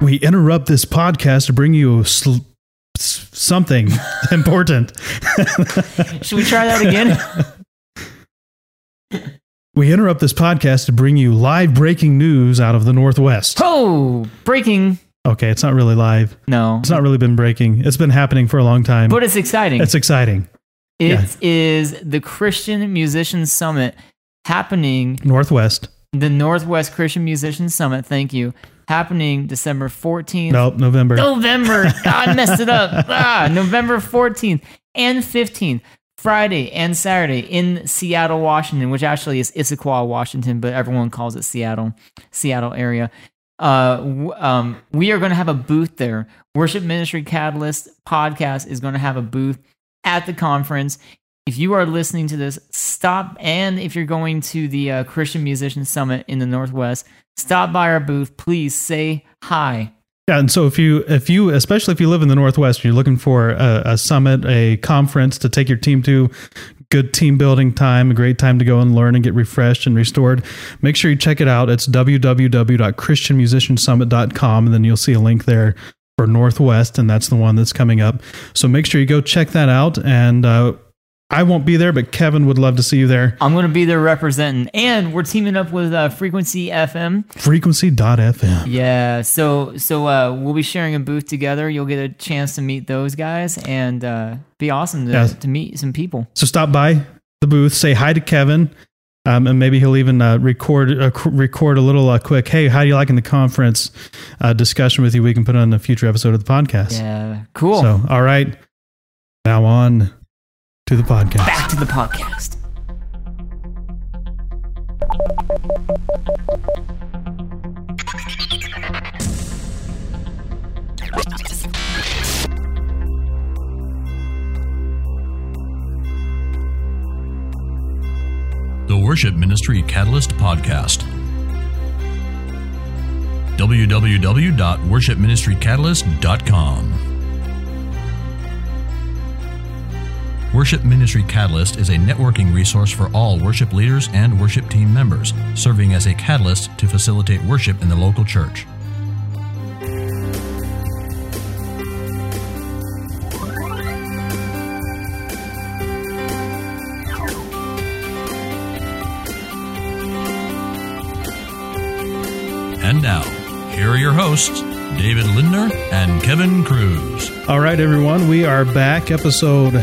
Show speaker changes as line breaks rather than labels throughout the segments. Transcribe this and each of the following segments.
We interrupt this podcast to bring you sl- something important.
Should we try that again?
We interrupt this podcast to bring you live breaking news out of the Northwest.
oh, breaking.
Okay, it's not really live.
No,
It's not really been breaking. It's been happening for a long time.
but it's exciting.
it's exciting.
It is the Christian Musicians Summit happening,
Northwest.
the Northwest Christian Musicians Summit. Thank you. Happening December 14th.
Nope, November.
November. God, I messed it up. Ah, November 14th and 15th, Friday and Saturday in Seattle, Washington, which actually is Issaquah, Washington, but everyone calls it Seattle, Seattle area. Uh, um, we are going to have a booth there. Worship Ministry Catalyst podcast is going to have a booth at the conference. If you are listening to this, stop. And if you're going to the uh, Christian Musician Summit in the Northwest, stop by our booth. Please say hi.
Yeah, and so if you, if you, especially if you live in the Northwest, you're looking for a, a summit, a conference to take your team to, good team building time, a great time to go and learn and get refreshed and restored. Make sure you check it out. It's www.christianmusiciansummit.com, and then you'll see a link there for Northwest, and that's the one that's coming up. So make sure you go check that out. And uh, I won't be there, but Kevin would love to see you there.
I'm going to be there representing, and we're teaming up with uh, Frequency FM.
Frequency.fm.
Yeah, so so uh, we'll be sharing a booth together. You'll get a chance to meet those guys, and uh, be awesome to,
Yes.
to meet some people.
So stop by the booth, say hi to Kevin, um, and maybe he'll even uh, record uh, record a little uh, quick. Hey, how do you like in the conference uh, discussion with you? We can put on a future episode of the podcast.
Yeah, cool.
So, all right, now on to the podcast.
Back to the podcast.
The Worship Ministry Catalyst Podcast. www.worshipministrycatalyst.com. Worship Ministry Catalyst is a networking resource for all worship leaders and worship team members, serving as a catalyst to facilitate worship in the local church. And now, here are your hosts, David Lindner and Kevin Cruz.
All right, everyone, we are back, episode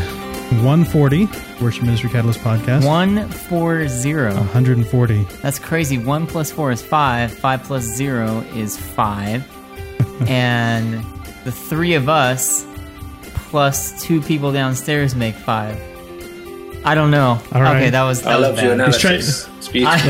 140, Worship Ministry Catalyst Podcast.
One four zero.
140.
That's crazy. One plus four is five. Five plus zero is five. and the three of us plus two people downstairs make five. I don't know.
All right.
Okay, that was that
I
was
love your
bad.
He's trying-
analysis. It's.
I-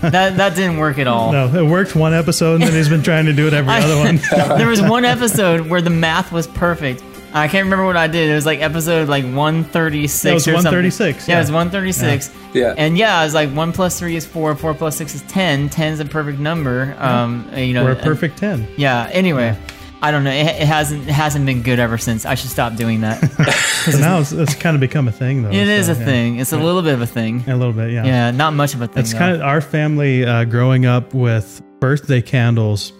that that didn't work at all.
No, it worked one episode, and then he's been trying to do it every
I-
other one.
there was one episode where the math was perfect. I can't remember what I did. It was like episode like 136
That was
or something.
136,
Yeah, it was 136.
Yeah.
And yeah, I was like 1 plus 3 is 4, 4 plus 6 is 10. 10 is a perfect number. Um, you know,
We're a perfect 10.
yeah, anyway. I don't know. It, it hasn't it hasn't been good ever since. I should stop doing that.
So now it's, it's kind of become a thing, though.
it is
so,
a
yeah.
thing. It's a little bit of a thing.
A little bit, yeah.
Yeah, not much of a thing.
It's
though.
kind of our family uh, growing up with birthday candles.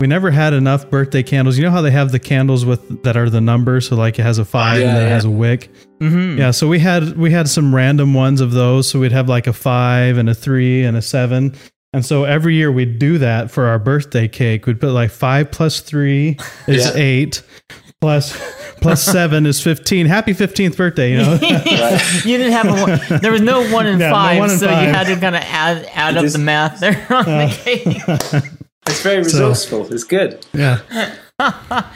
We never had enough birthday candles. You know how they have the candles with that are the numbers, so like it has a five
Yeah,
and then it has a wick.
Mhm.
Yeah, so we had we had some random ones of those. So we'd have like a five and a three and a seven. And so every year we'd do that for our birthday cake. We'd put like five plus three is
Yeah.
eight, plus plus seven is fifteen. Happy fifteenth birthday! You know.
you didn't have a one. There was no one in
Yeah, no
five,
one in
so you had to kind of add add up
just-
the math there on the cake.
It's very resourceful. It's good.
yeah.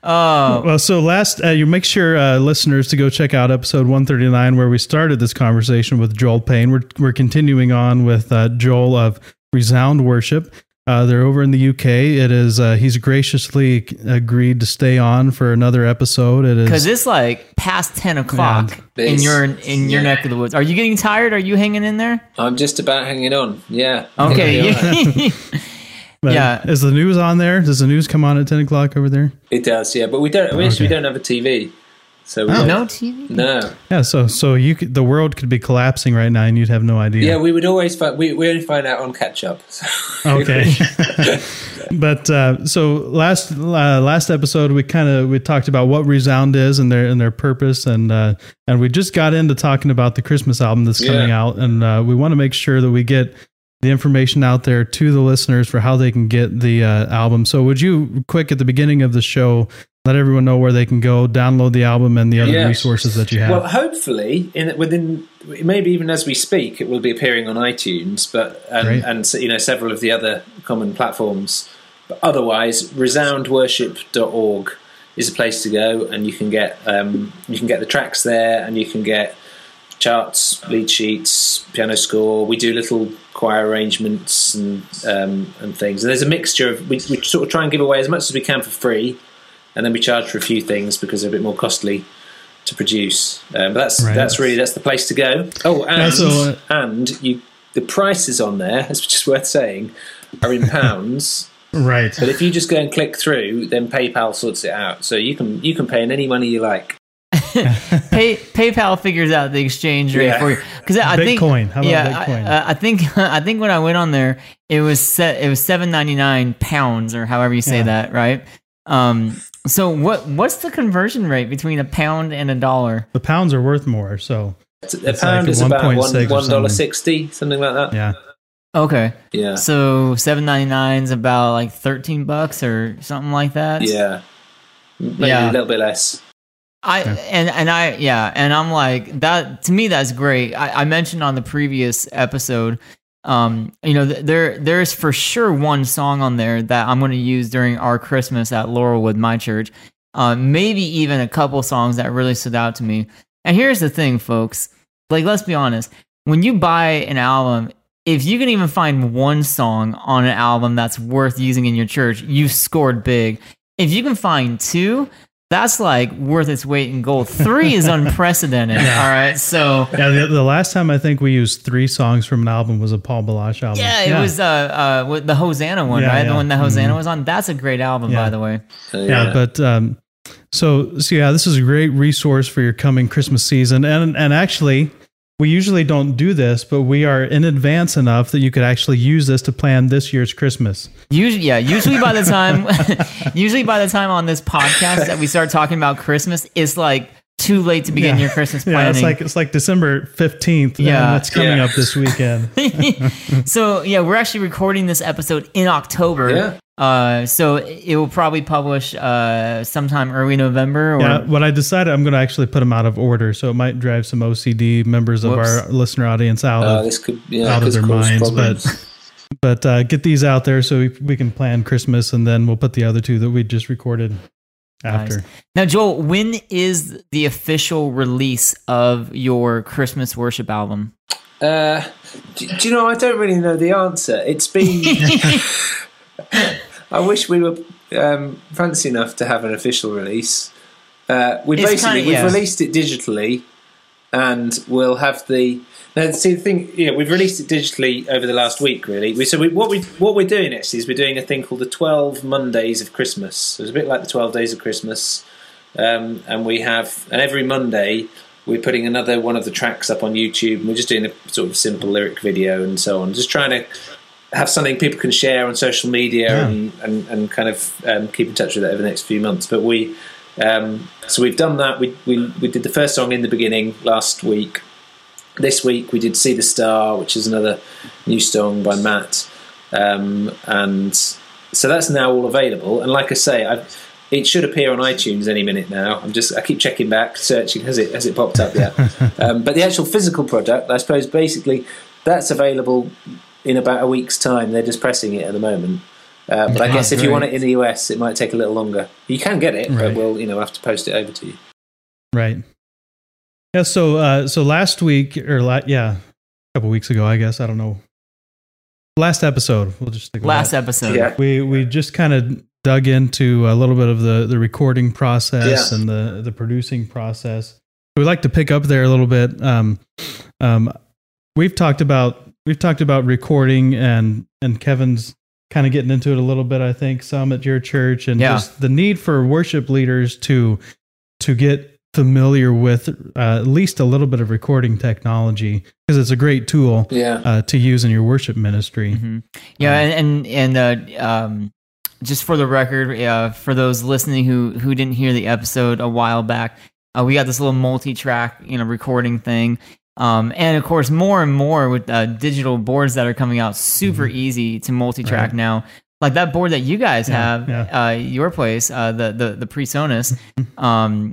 Oh,
Well, so last, uh, you make sure uh, listeners to go check out episode 139 where we started this conversation with Joel Payne. We're, we're continuing on with uh, Joel of Resound Worship. Uh, they're over in the UK. It is uh, he's graciously agreed to stay on for another episode. It
because it's like past ten o'clock
Yeah.
in your in your
yeah.
neck of the woods. Are you getting tired? Are you hanging in there?
I'm just about hanging on. Yeah.
Okay.
Yeah.
but
yeah.
Is the news on there? Does the news come on at 10 o'clock over there?
It does, yeah. But we don't. I wish we don't have a TV. So we
Oh.
don't-
No TV.
no.
Yeah, so so you could, the world could be collapsing right now, and you'd have no idea.
Yeah, we would always find we, we only find out on catch up.
Okay. but uh, so last uh, last episode we kind of we talked about what Resound is and their and their purpose and uh, and we just got into talking about the Christmas album that's coming
Yeah.
out and uh, we want to make sure that we get the information out there to the listeners for how they can get the uh, album. So would you quick at the beginning of the show let everyone know where they can go download the album and the other
Yeah.
resources that you have?
Well, hopefully, in within maybe even as we speak, it will be appearing on iTunes, but and, and you know several of the other common platforms. But otherwise, resoundworship.org is a place to go, and you can get um, you can get the tracks there, and you can get charts, lead sheets, piano score. We do little choir arrangements and um, and things. And there's a mixture of we, we sort of try and give away as much as we can for free, and then we charge for a few things because they're a bit more costly to produce. Um, but that's
Right.
that's really that's the place to go. Oh, and
Yeah, so, uh,
and you the prices on there, it's just worth saying, are in pounds.
right.
but if you just go and click through, then PayPal sorts it out. So you can you can pay in any money you like.
Pay, PayPal figures out the exchange rate
Yeah.
for you because I think
Bitcoin. How about
yeah,
Bitcoin?
I, uh, I think I think when I went on there, it was set. It was seven ninety nine pounds or however you say
Yeah.
that, right? Um. So what what's the conversion rate between a pound and a dollar?
The pounds are worth more, so
The
It's
pound
like
is about one
or
one dollar
something.
sixty, something like that.
yeah.
Okay,
Yeah,
so seven ninety nine is about like thirteen bucks or something like that.
yeah, maybe
Yeah.
a little bit less.
I and and I yeah, and I'm like that to me that's great. I, I mentioned on the previous episode, um, you know, th- there there's for sure one song on there that I'm going to use during our Christmas at Laurelwood, my church. Uh, maybe even a couple songs that really stood out to me. And here's the thing, folks. Like, let's be honest. When you buy an album, if you can even find one song on an album that's worth using in your church, you've scored big. If you can find two, that's like worth its weight in gold. Three is unprecedented. All right. So
Yeah, the, the last time I think we used three songs from an album was a Paul Baloche album.
yeah, it was uh uh the Hosanna one,
Yeah,
right?
yeah.
The one that Hosanna
Mhm.
was on. That's a great album,
Yeah.
by the way.
So,
yeah, but um, so so yeah, this is a great resource for your coming Christmas season, and and actually, we usually don't do this, but we are in advance enough that you could actually use this to plan this year's Christmas.
Usually, yeah. Usually by the time, usually by the time on this podcast that we start talking about Christmas, it's like too late to begin
Yeah.
your Christmas planning.
Yeah, it's like it's like December fifteenth.
Yeah.
and it's coming
Yeah.
up this weekend.
so yeah, we're actually recording this episode in October.
Yeah.
Uh, so it will probably publish uh sometime early November. Or
Yeah, what I decided, I'm going to actually put them out of order, so it might drive some OCD members of our listener audience out
uh,
of
this could yeah,
out of their minds,
problems.
but but uh, get these out there so we, we can plan Christmas, and then we'll put the other two that we just recorded after.
Nice. Now, Joel, when is the official release of your Christmas worship album?
Uh, do, do you know? I don't really know the answer. It's been. I wish we were um, fancy enough to have an official release. Uh, we
It's
basically
kinda-
we've released it digitally, and we'll have the. Now, see the thing, yeah, we've released it digitally over the last week. Really, we, so we, what we what we're doing actually is we're doing a thing called the Twelve Mondays of Christmas. So it's a bit like the Twelve Days of Christmas, um, and we have and every Monday we're putting another one of the tracks up on YouTube. And we're just doing a sort of simple lyric video and so on, just trying to have something people can share on social media
Yeah.
and, and, and kind of um, keep in touch with it over the next few months. But we, um, so we've done that. We, we we did the first song in the beginning last week. This week we did "See the Star," which is another new song by Matt, um, and so that's now all available. And like I say, i it should appear on iTunes any minute now. I'm just I keep checking back, searching has it has it popped up yet? um, but the actual physical product, I suppose, basically that's available in about a week's time. They're just pressing it at the moment. Uh, but I guess if you want it in the US, it might take a little longer. You can get it,
Right.
but we'll you know have to post it over to you.
Right. Yeah. So, uh, so last week or la- yeah, a couple weeks ago, I guess I don't know. Last episode, we'll just stick with
Last
that.
episode.
Yeah.
We we just kind of dug into a little bit of the the recording process
Yeah.
and the the producing process. We'd like to pick up there a little bit. Um, um, we've talked about we've talked about recording and and Kevin's kind of getting into it a little bit. I think some at your church and
Yeah.
just the need for worship leaders to to get familiar with uh, at least a little bit of recording technology because it's a great tool
Yeah.
uh, to use in your worship ministry.
Mhm. Yeah, and and, and uh, um, just for the record, uh, for those listening who who didn't hear the episode a while back, uh, we got this little multi-track, you know, recording thing. Um, and of course, more and more with uh, digital boards that are coming out, super easy to multi-track
Right.
now. Like that board that you guys
Yeah,
have,
yeah.
Uh, your place, uh, the the the PreSonus. um,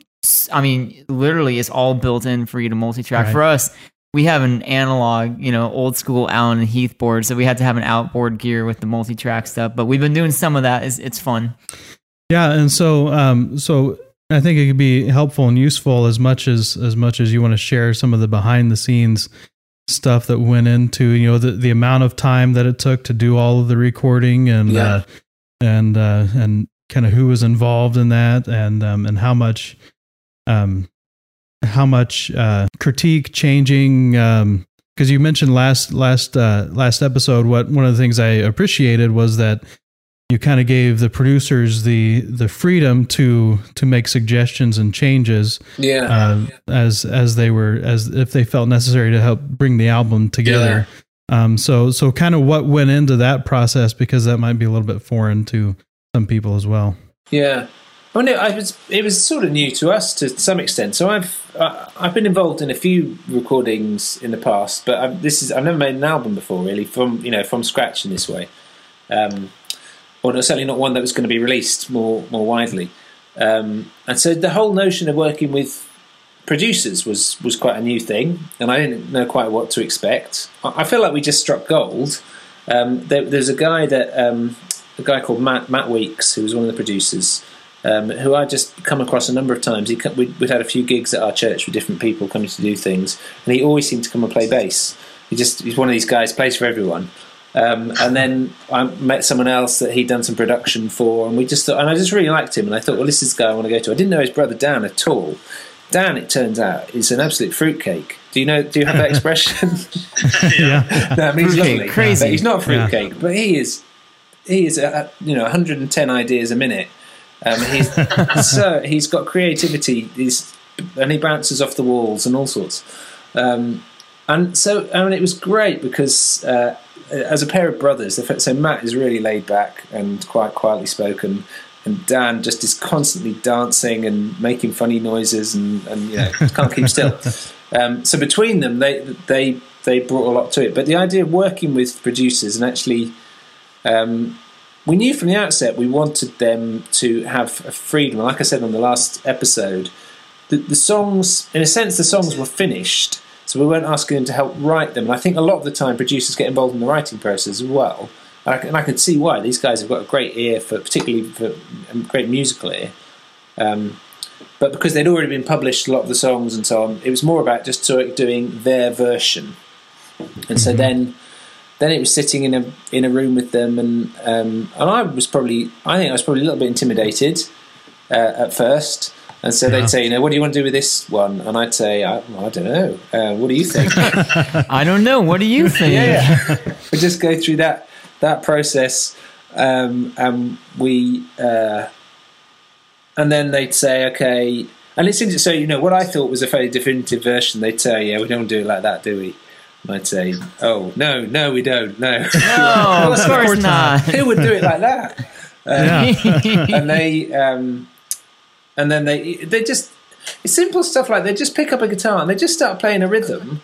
I mean, literally, it's all built in for you to multi-track.
Right.
For us, we have an analog, you know, old school Allen and Heath board, so we had to have an outboard gear with the multi-track stuff. But we've been doing some of that. It's, it's fun.
Yeah, and so um, so I think it could be helpful and useful as much as as much as you want to share some of the behind the scenes stuff that went into you know the the amount of time that it took to do all of the recording and
Yeah.
uh, and uh, and kind of who was involved in that and um, and how much um how much uh, critique changing um because you mentioned last last uh, last episode what one of the things I appreciated was that you kind of gave the producers the the freedom to to make suggestions and changes
Yeah.
uh, as as they were as if they felt necessary to help bring the album together. Um, so so kind of what went into that process because that might be a little bit foreign to some people as well.
Yeah. I mean, it, was, it was sort of new to us to some extent. So I've uh, I've been involved in a few recordings in the past, but I've, this is I've never made an album before, really, from you know from scratch in this way, um, or certainly not one that was going to be released more more widely. Um, and so the whole notion of working with producers was was quite a new thing, and I didn't know quite what to expect. I, I feel like we just struck gold. Um, there, there's a guy that um, a guy called Matt Matt Weeks, who was one of the producers, um, who I just come across a number of times. He we'd, we'd had a few gigs at our church with different people coming to do things, and he always seemed to come and play bass. He just he's one of these guys plays for everyone. Um, and then I met someone else that he'd done some production for, and we just thought, and I just really liked him, and I thought, well, this is the guy I want to go to. I didn't know his brother Dan at all. Dan, it turns out, is an absolute fruitcake. Do you know? Do you have that expression?
yeah.
no, I mean, he's
Fruitcake,
lovely.
crazy.
But he's not a
Yeah.
fruitcake, but he is. He is, uh, you know, 110 ideas a minute. Um, he's so he's got creativity. He's and he bounces off the walls and all sorts. Um, and so, I mean, it was great because uh, as a pair of brothers, so Matt is really laid back and quite quietly spoken, and Dan just is constantly dancing and making funny noises and, and you know can't keep still. Um, so between them, they they they brought a lot to it. But the idea of working with producers and actually, um, we knew from the outset we wanted them to have a freedom. Like I said on the last episode, the, the songs, in a sense, the songs were finished. So we weren't asking them to help write them. And I think a lot of the time producers get involved in the writing process as well. And I, and I can see why. These guys have got a great ear for, particularly for a great musical ear. Um, but because they'd already been published, a lot of the songs and so on, it was more about just sort of doing their version. And so then, then it was sitting in a in a room with them, and um, and I was probably, I think I was probably a little bit intimidated uh, at first. And so
Yeah.
they'd say, you know, what do you want to do with this one? And I'd say, I, I don't know. Uh, what do you think?
I don't know. What do you think?
yeah, yeah. we just go through that that process, um, and we, uh, and then they'd say, okay, and it seems to say, you know, what I thought was a fairly definitive version. They'd say, yeah, we don't do it like that, do we? I'd say, oh no, no, we don't, no.
No, of course not.
Who would do it like that?
Yeah.
and they um, and then they they just it's simple stuff like they just pick up a guitar and they just start playing a rhythm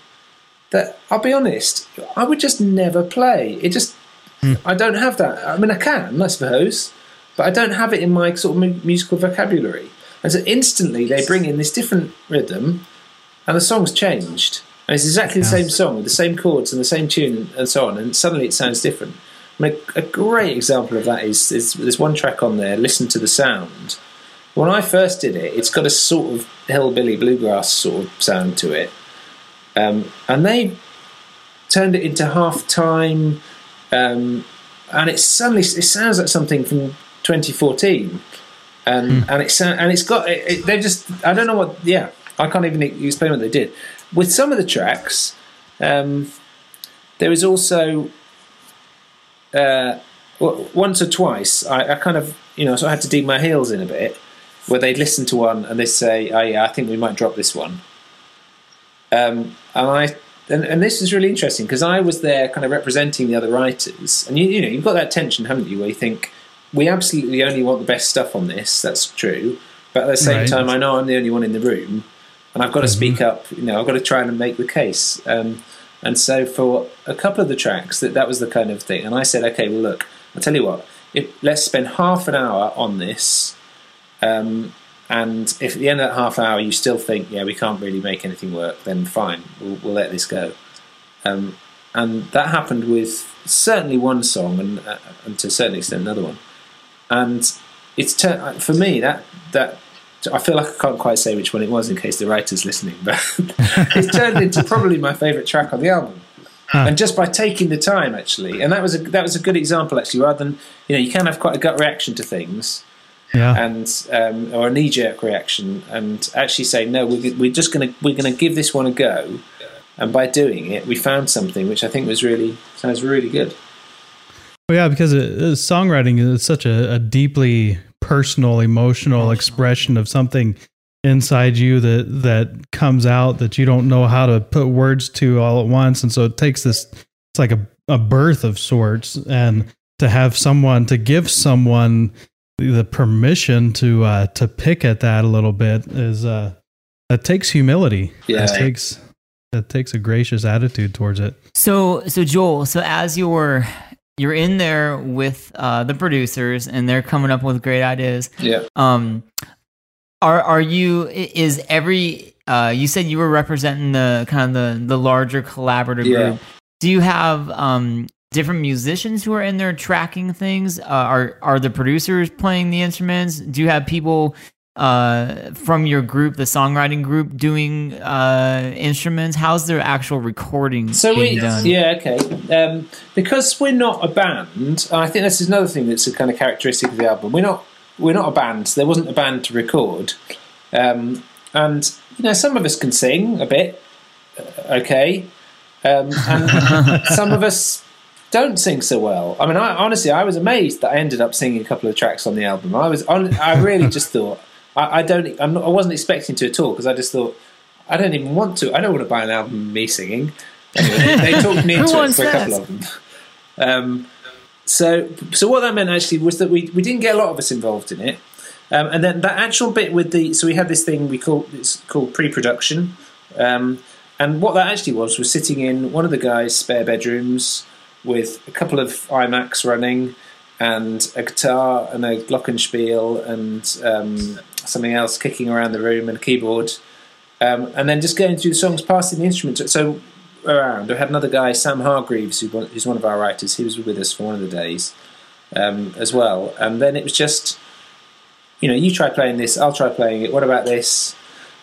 that I'll be honest I would just never play. It just hmm. I don't have that. I mean I can I suppose but I don't have it in my sort of mu- musical vocabulary. And so instantly they bring in this different rhythm and the song's changed. And it's exactly the same song with the same chords and the same tune and so on and suddenly it sounds different. I mean, a great example of that is, is there's one track on there, Listen to the Sound. When I first did it, it's got a sort of hillbilly bluegrass sort of sound to it. Um, and they turned it into half time, um, and it suddenly it sounds like something from 2014. And, and it's and it's got it, it, they just I don't know what yeah I can't even explain what they did with some of the tracks um, there is also uh, once or twice, I, I kind of, you know, so I had to dig my heels in a bit where they'd listen to one and they'd say, "Oh yeah, I think we might drop this one." Um, and I and, and this is really interesting because I was there, kind of representing the other writers, and you, you know you've got that tension, haven't you, where you think we absolutely only want the best stuff on this. That's true, but at the same
Right.
time, I know I'm the only one in the room, and I've got to speak up. You know, I've got to try and make the case. Um, and so for a couple of the tracks, that that was the kind of thing. And I said, okay, well, look, I'll tell you what. If, let's spend half an hour on this. Um, and if at the end of that half hour you still think, yeah, we can't really make anything work, then fine, we'll, we'll let this go. Um, and that happened with certainly one song, and, uh, and to a certain extent another one. And it's tur- for me that that I feel like I can't quite say which one it was in case the writer's listening, but it's turned into probably my favourite track on the album. And just by taking the time, actually, and that was a that was a good example, actually. Rather than you know, you can have quite a gut reaction to things,
Yeah.
and um, or a knee jerk reaction, and actually say no, we're, we're just gonna we're gonna give this one a go, and by doing it, we found something which I think was really sounds really good.
Well, yeah, because it, uh, songwriting is such a, a deeply personal, emotional expression of something inside you that that comes out that you don't know how to put words to all at once, and so it takes this. It's like a a birth of sorts, and to have someone to give someone the permission to uh, to pick at that a little bit is uh, that takes humility.
Yeah.
It takes that takes a gracious attitude towards it.
So so Joel, so as you're you're in there with uh, the producers and they're coming up with great ideas.
Yeah.
Um, are are you? Is every? Uh, you said you were representing the kind of the the larger collaborative
Yeah.
group. Do you have um different musicians who are in there tracking things? Uh, are are the producers playing the instruments? Do you have people uh from your group the songwriting group doing uh instruments how's their actual recording
So we,
done
yeah, okay. Um, because we're not a band, I think this is another thing that's a kind of characteristic of the album. We're not we're not a band. There wasn't a band to record, um, and you know some of us can sing a bit, uh, okay, um, and some of us don't sing so well. I mean, I, honestly, I was amazed that I ended up singing a couple of tracks on the album. I was, on, I really just thought I, I don't, I'm not, I wasn't expecting to at all because I just thought I don't even want to. I don't want to buy an album of me singing. Anyway, they, they talked me into it for a couple of them. Um, so, so what that meant actually was that we we didn't get a lot of us involved in it, um, and then that actual bit with the so we had this thing we call it's called pre-production, um, and what that actually was was sitting in one of the guys' spare bedrooms with a couple of iMacs running and a guitar and a glockenspiel and um, something else kicking around the room and a keyboard, um, and then just going through the songs, passing the instruments. So around, we had another guy, Sam Hargreaves, who, who's one of our writers. He was with us for one of the days um, as well, and then it was just, you know, you try playing this, I'll try playing it. What about this?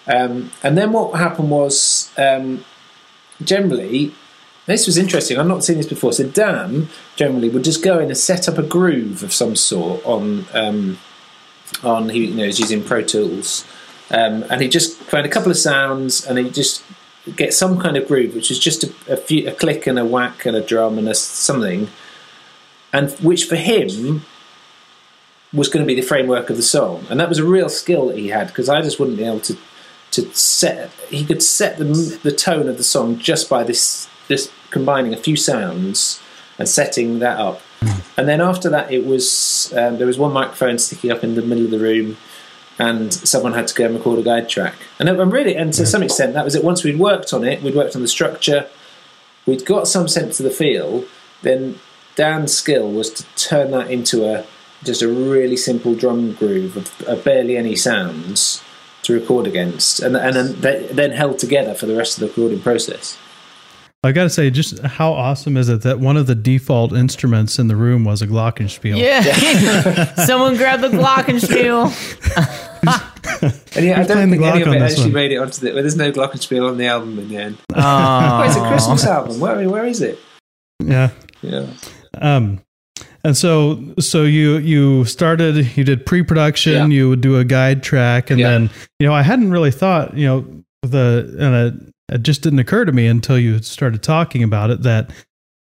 Um, and then what happened was, um, generally, this was interesting. I've not seen this before. So Dan generally would just go in and set up a groove of some sort on um, on he you know he's using Pro Tools, um, and he just find a couple of sounds and he just get some kind of groove, which is just a, a few a click and a whack and a drum and a something, and which for him was going to be the framework of the song, and that was a real skill that he had because I just wouldn't be able to to set. He could set the the tone of the song just by this this combining a few sounds and setting that up. And then after that, it was um, there was one microphone sticking up in the middle of the room, and someone had to go and record a guide track. And, and really, and to some extent, that was it. Once we'd worked on it, we'd worked on the structure, we'd got some sense of the feel. Then Dan's skill was to turn that into a just a really simple drum groove of, of barely any sounds to record against, and and they- then held together for the rest of the recording process.
I got to say, just how awesome is it that one of the default instruments in the room was a glockenspiel?
yeah someone grab the glockenspiel
And yeah, I don't
playing the
think any of it actually
one?
made it onto the. Well, there's no Glockenspiel on the album in the end.
oh
it's a Christmas album. Where where is it?
Yeah.
Yeah.
Um, and so, so you you started, you did pre-production,
Yeah.
you would do a guide track, and
Yeah.
then you know I hadn't really thought, you know, the and it, it just didn't occur to me until you started talking about it that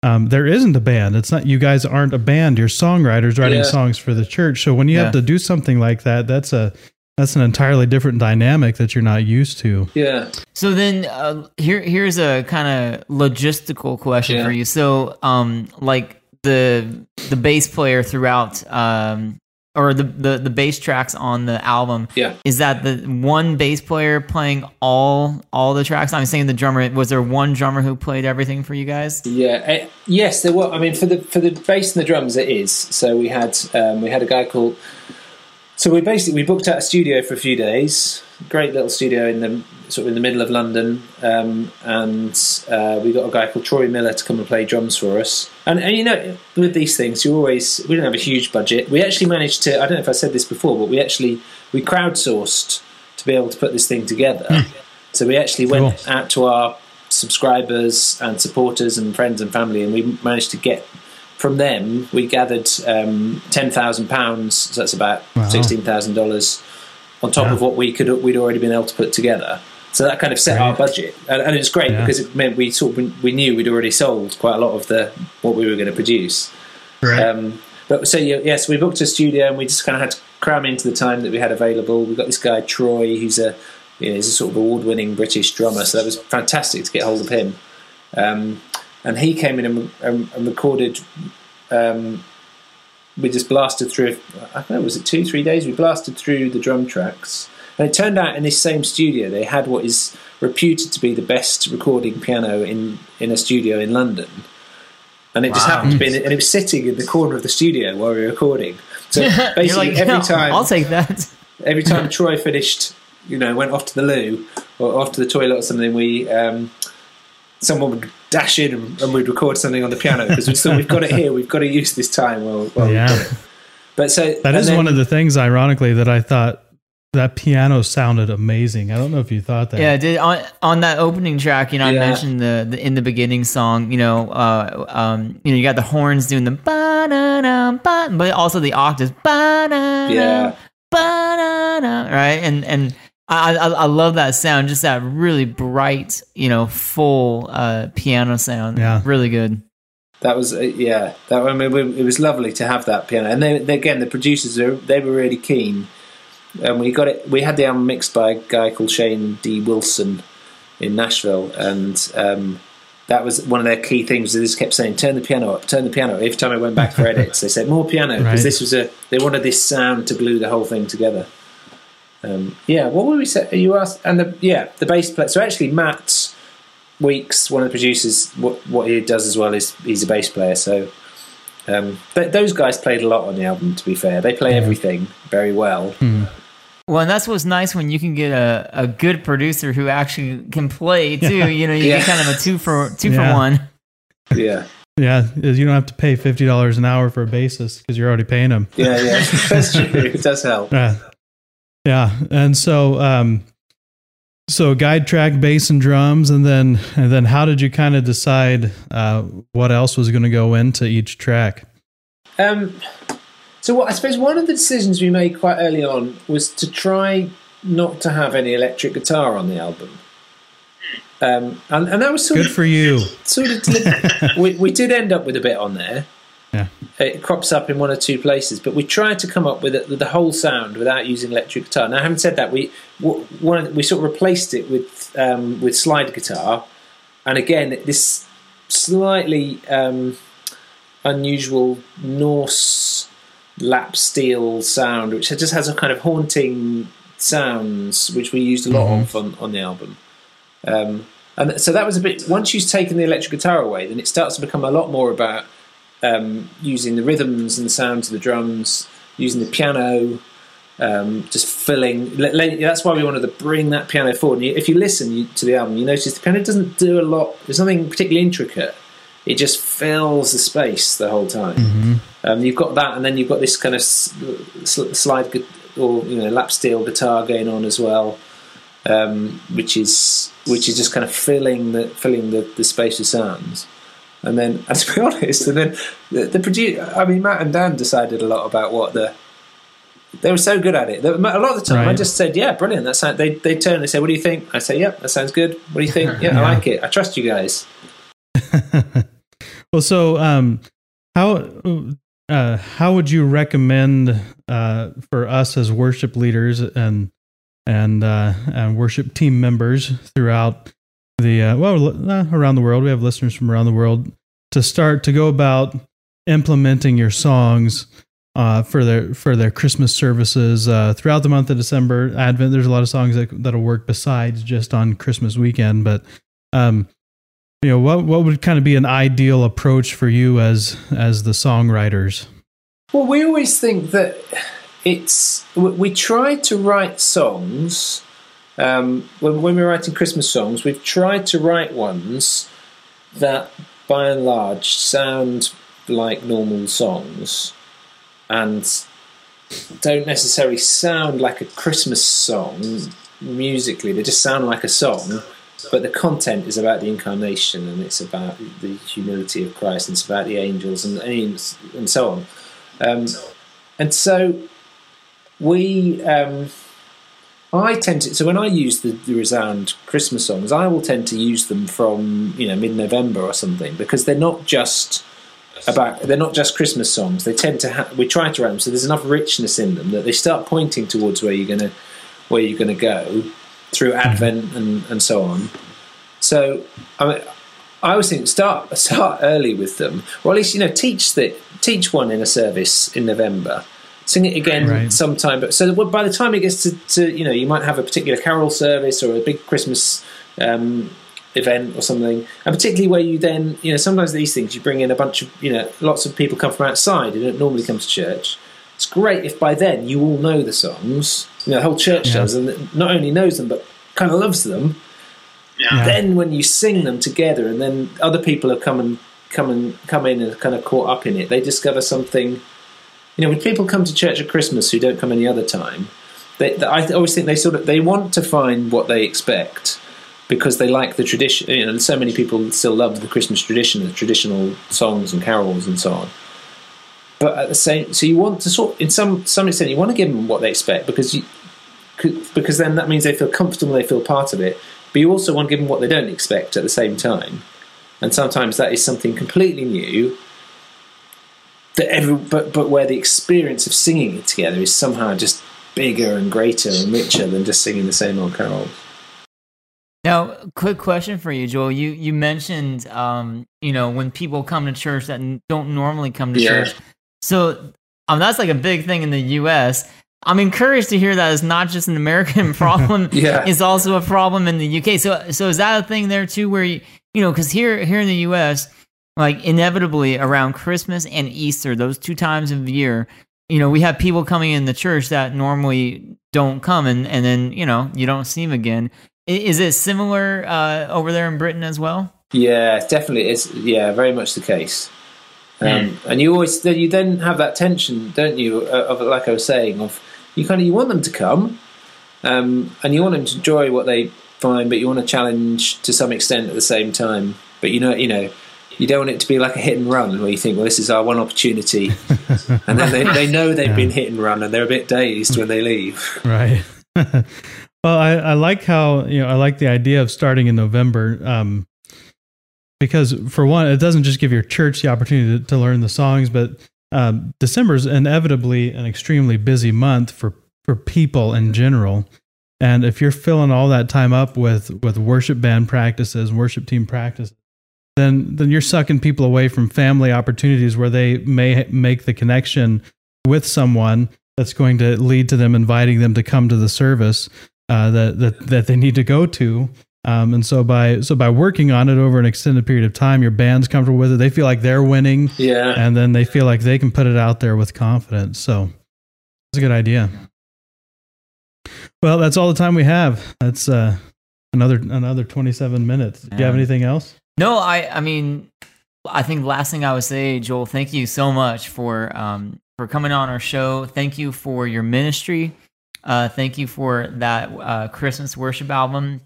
um, there isn't a band. It's not you guys aren't a band. You're songwriters writing
Yeah.
songs for the church. So when you have to do something like that, that's a that's an entirely different dynamic that you're not used to.
Yeah.
So then, uh, here here's a kind of logistical question
Yeah.
for you. So, um, like the the bass player throughout, um, or the, the the bass tracks on the album,
Yeah.
is that the one bass player playing all all the tracks? I'm saying the drummer. Was there one drummer who played everything for you guys?
Yeah, eh, yes, there were. I mean, for the for the bass and the drums, it is. So we had um, we had a guy called. So we basically we booked out a studio for a few days. Great little studio in the sort of in the middle of London, um, and uh, we got a guy called Troy Miller to come and play drums for us. And, and you know, with these things, you always we didn't have a huge budget. We actually managed to. I don't know if I said this before, but we actually we crowdsourced to be able to put this thing together. So we actually went
Cool.
out to our subscribers and supporters and friends and family, and we managed to get from them. We gathered um, ten thousand pounds. So that's about
Wow.
sixteen thousand dollars on top
Yeah.
of what we could we'd already been able to put together. So that kind of set our budget, and, and it was great
Yeah.
because it meant we sort of, we knew we'd already sold quite a lot of the what we were going to produce.
Right.
Um, but so yeah, yes, we booked a studio and we just kind of had to cram into the time that we had available. We got this guy Troy, who's a you know, he's a sort of award-winning British drummer, so that was fantastic to get hold of him. Um, and he came in and, and, and recorded. Um, we just blasted through. I don't know, was it two, three days? We blasted through the drum tracks, and it turned out in this same studio they had what is reputed to be the best recording piano in in a studio in London. And it just happened to be, in, and it was sitting in the corner of the studio while we were recording. So basically,
like,
every
"No,
time
I'll take that.
every time Troy finished, you know, went off to the loo or off to the toilet or something, we um, someone would dash in and, and we'd record something on the piano because we thought we've got it here, we've got to use this time. We've
Yeah.
But so
That is
then-
one of the things, ironically, that I thought that piano sounded amazing. I don't know if you thought that.
Yeah, did on on that opening track, you know, I mentioned the, the in the beginning song, you know, uh, um, you know, you got the horns doing the ba na na ba, but also the octaves ba na
Yeah.
ba na na, right? And and I, I I love that sound, just that really bright, you know, full uh, piano sound.
Yeah.
really good.
That was uh, yeah. That I mean, it was lovely to have that piano, and they, they, again the producers are, they were really keen. And we got it. We had the album mixed by a guy called Shane D. Wilson in Nashville, and um, that was one of their key things. They just kept saying, "Turn the piano up, turn the piano." Every time I went back for edits, they said more piano because
Right.
this was a. They wanted this sound to glue the whole thing together. Um, yeah, what were we saying? You asked, and the yeah, the bass player. So actually, Matt Weeks, one of the producers, what what he does as well is he's a bass player. So um, th- those guys played a lot on the album. To be fair, they play everything very well.
Well, and that's what's nice when you can get a, a good producer who actually can play too. You know, you
Yeah.
get kind of a two for two
Yeah.
for one.
Yeah,
Yeah, you don't have to pay fifty dollars an hour for a bassist because you're already paying them.
yeah, yeah. That's true. It does help.
Yeah, yeah, and so um, so guide track, bass and drums, and then and then how did you kind of decide uh, what else was going to go into each track?
Um, so what I suppose one of the decisions we made quite early on was to try not to have any electric guitar on the album. Um, and, and that was sort
Good
of
for you.
sort of we, we did end up with a bit on there.
Yeah.
It crops up in one or two places, but we tried to come up with, it, with the whole sound without using electric guitar. Now, having said that, we one we sort of replaced it with um, with slide guitar, and again this slightly um, unusual Norse lap steel sound, which just has a kind of haunting sounds, which we used a lot
Mhm.
of on, on the album. Um, and so that was a bit. Once you've taken the electric guitar away, then it starts to become a lot more about um, using the rhythms and the sounds of the drums, using the piano, um, just filling. That's why we wanted to bring that piano forward. And if you listen to the album, you notice the piano doesn't do a lot. There's nothing particularly intricate. It just fills the space the whole time. Um, you've got that, and then you've got this kind of sl- slide gu- or you know lap steel guitar going on as well, um, which is which is just kind of filling the filling the, the space of sounds. And then, and to be honest, and then the, the producer, I mean, Matt and Dan decided a lot about what the. They were so good at it. A lot of the time, I just said, "Yeah, brilliant." That sound. They they turn and say, "What do you think?" I say, "Yep, that sounds good." What do you think? Yeah, I like it. I trust you guys.
well, so um, how uh, how would you recommend uh, for us as worship leaders and and uh, and worship team members throughout the uh, well uh, around the world? We have listeners from around the world to start to go about implementing your songs uh, for their for their Christmas services throughout the month of December. Advent, there's a lot of songs that that'll work besides just on Christmas weekend. But um, you know, what what would kind of be an ideal approach for you as as the songwriters?
Well, we always think that it's we, try to write songs. Um, when, when we're writing Christmas songs, we've tried to write ones that, by and large, sound like normal songs and don't necessarily sound like a Christmas song musically. They just sound like a song, but the content is about the incarnation and it's about the humility of Christ and it's about the angels and and so on. Um, and so we, um, I tend to. So when I use the, the resound Christmas songs, I will tend to use them from you know mid-November or something because they're not just about they're not just Christmas songs. They tend to have we try to write them so there's enough richness in them that they start pointing towards where you're gonna where you're gonna go through Advent and, and so on. So I mean, I always think start start early with them, or at least you know teach that teach one in a service in November. Sing it again right. sometime, but so by the time it gets to, to, you know you might have a particular carol service or a big Christmas um, event or something, and particularly where you then, you know, sometimes these things you bring in a bunch of, you know, lots of people come from outside who don't normally come to church. It's great if by then you all know the songs, you know, the whole church yeah. does, and not only knows them but kind of loves them. Yeah. Then when you sing them together, and then other people have come and come and come in and kind of caught up in it, they discover something. You know, when people come to church at Christmas who don't come any other time, they, I always think they sort of they want to find what they expect because they like the tradition. You know, so many people still love the Christmas tradition, the traditional songs and carols and so on. But at the same, so you want to sort, in some some extent, you want to give them what they expect because you, because then that means they feel comfortable, they feel part of it. But you also want to give them what they don't expect at the same time, and sometimes that is something completely new. That every, but but where the experience of singing it together is somehow just bigger and greater and richer than just singing the same old carols.
Now, quick question for you, Joel. You you mentioned, um, you know, when people come to church that don't normally come to yeah. church. So, um, that's like a big thing in the U.S. I'm encouraged to hear that it's not just an American problem. yeah. it's also a problem in the UK. So, so is that a thing there too, where you, you know, because here here in the U.S., like inevitably around Christmas and Easter, those two times of the year, you know, we have people coming in the church that normally don't come, and and then you know you don't see them again. Is it similar uh, over there in Britain as well?
Yeah, definitely. It's yeah, very much the case. Um. And you always you then have that tension, don't you? Of like I was saying, of you kind of you want them to come, um, and you want them to enjoy what they find, but you want to challenge to some extent at the same time. But you know, you know, you don't want it to be like a hit and run where you think, well, this is our one opportunity, and then they, they know they've yeah. been hit and run, and they're a bit dazed when they leave.
Right. Well, I, I like how you know I like the idea of starting in November um, because for one, it doesn't just give your church the opportunity to, to learn the songs, but um, December is inevitably an extremely busy month for for people in general. And if you're filling all that time up with with worship band practices, worship team practices, then then you're sucking people away from family opportunities where they may make the connection with someone that's going to lead to them inviting them to come to the service uh, that that that they need to go to. Um, and so by so by working on it over an extended period of time, your band's comfortable with it. They feel like they're winning,
yeah,
and then they feel like they can put it out there with confidence. So it's a good idea. Well, that's all the time we have. That's uh, another another twenty seven minutes. Do you have anything else?
No, I I mean, I think the last thing I would say, Joel, thank you so much for um for coming on our show. Thank you for your ministry. Uh, thank you for that uh, Christmas worship album.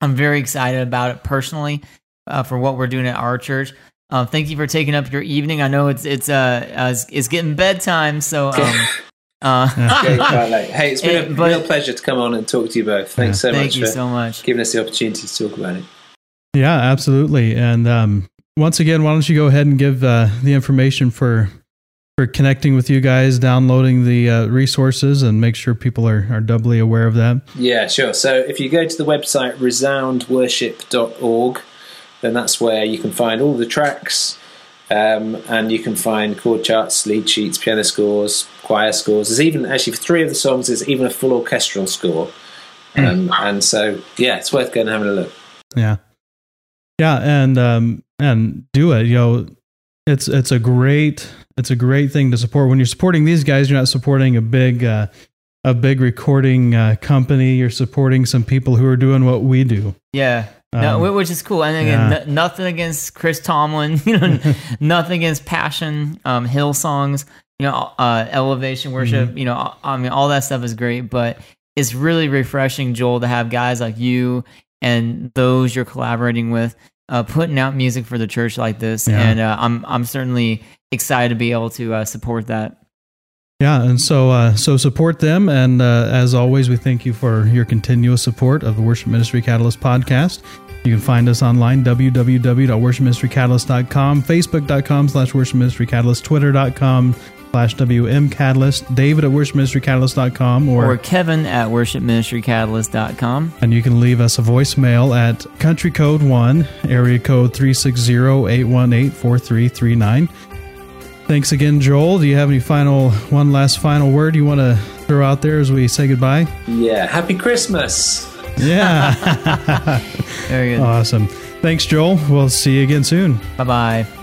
I'm very excited about it personally uh, for what we're doing at our church. Um, thank you for taking up your evening. I know it's it's uh, uh it's, it's getting bedtime, so um,
uh, hey, it's been it, a but, real pleasure to come on and talk to you both. Thanks yeah. so
thank
much
you for so much
giving us the opportunity to talk about it.
Yeah, absolutely. And um, once again, why don't you go ahead and give uh, the information for for connecting with you guys, downloading the uh, resources, and make sure people are, are doubly aware of that.
Yeah, sure. So if you go to the website resoundworship.org, then that's where you can find all the tracks. Um, and you can find chord charts, lead sheets, piano scores, choir scores. There's even actually for three of the songs, there's even a full orchestral score. Um, and so, yeah, it's worth going and having a look.
Yeah, yeah, and um, and do it. You know, it's it's a great it's a great thing to support. When you're supporting these guys, you're not supporting a big uh, a big recording uh, company. You're supporting some people who are doing what we do.
Yeah. No,
Um,
wh- which is cool. And again,
yeah.
n- nothing against Chris Tomlin, you know, nothing against Passion, um, Hillsongs, you know, uh, Elevation Worship,
Mm-hmm.
you know, I mean, all that stuff is great, but it's really refreshing, Joel, to have guys like you and those you're collaborating with uh, putting out music for the church like this.
Yeah.
And uh, I'm I'm certainly excited to be able to uh, support that.
Yeah, and so uh, so support them, and uh, as always, we thank you for your continuous support of the Worship Ministry Catalyst podcast. You can find us online www.worshipministrycatalyst.com, facebook.com slash worship ministry catalyst, twitter.com slash wm catalyst, david at worshipministrycatalyst.com, or,
Or Kevin at worshipministrycatalyst.com.
and you can leave us a voicemail at country code 1 area code 360-818-4339 thanks again joel do you have any final one last final word you want to throw out there as we say goodbye
Yeah, happy Christmas.
yeah
Very good.
awesome thanks joel we'll see you again soon
bye bye.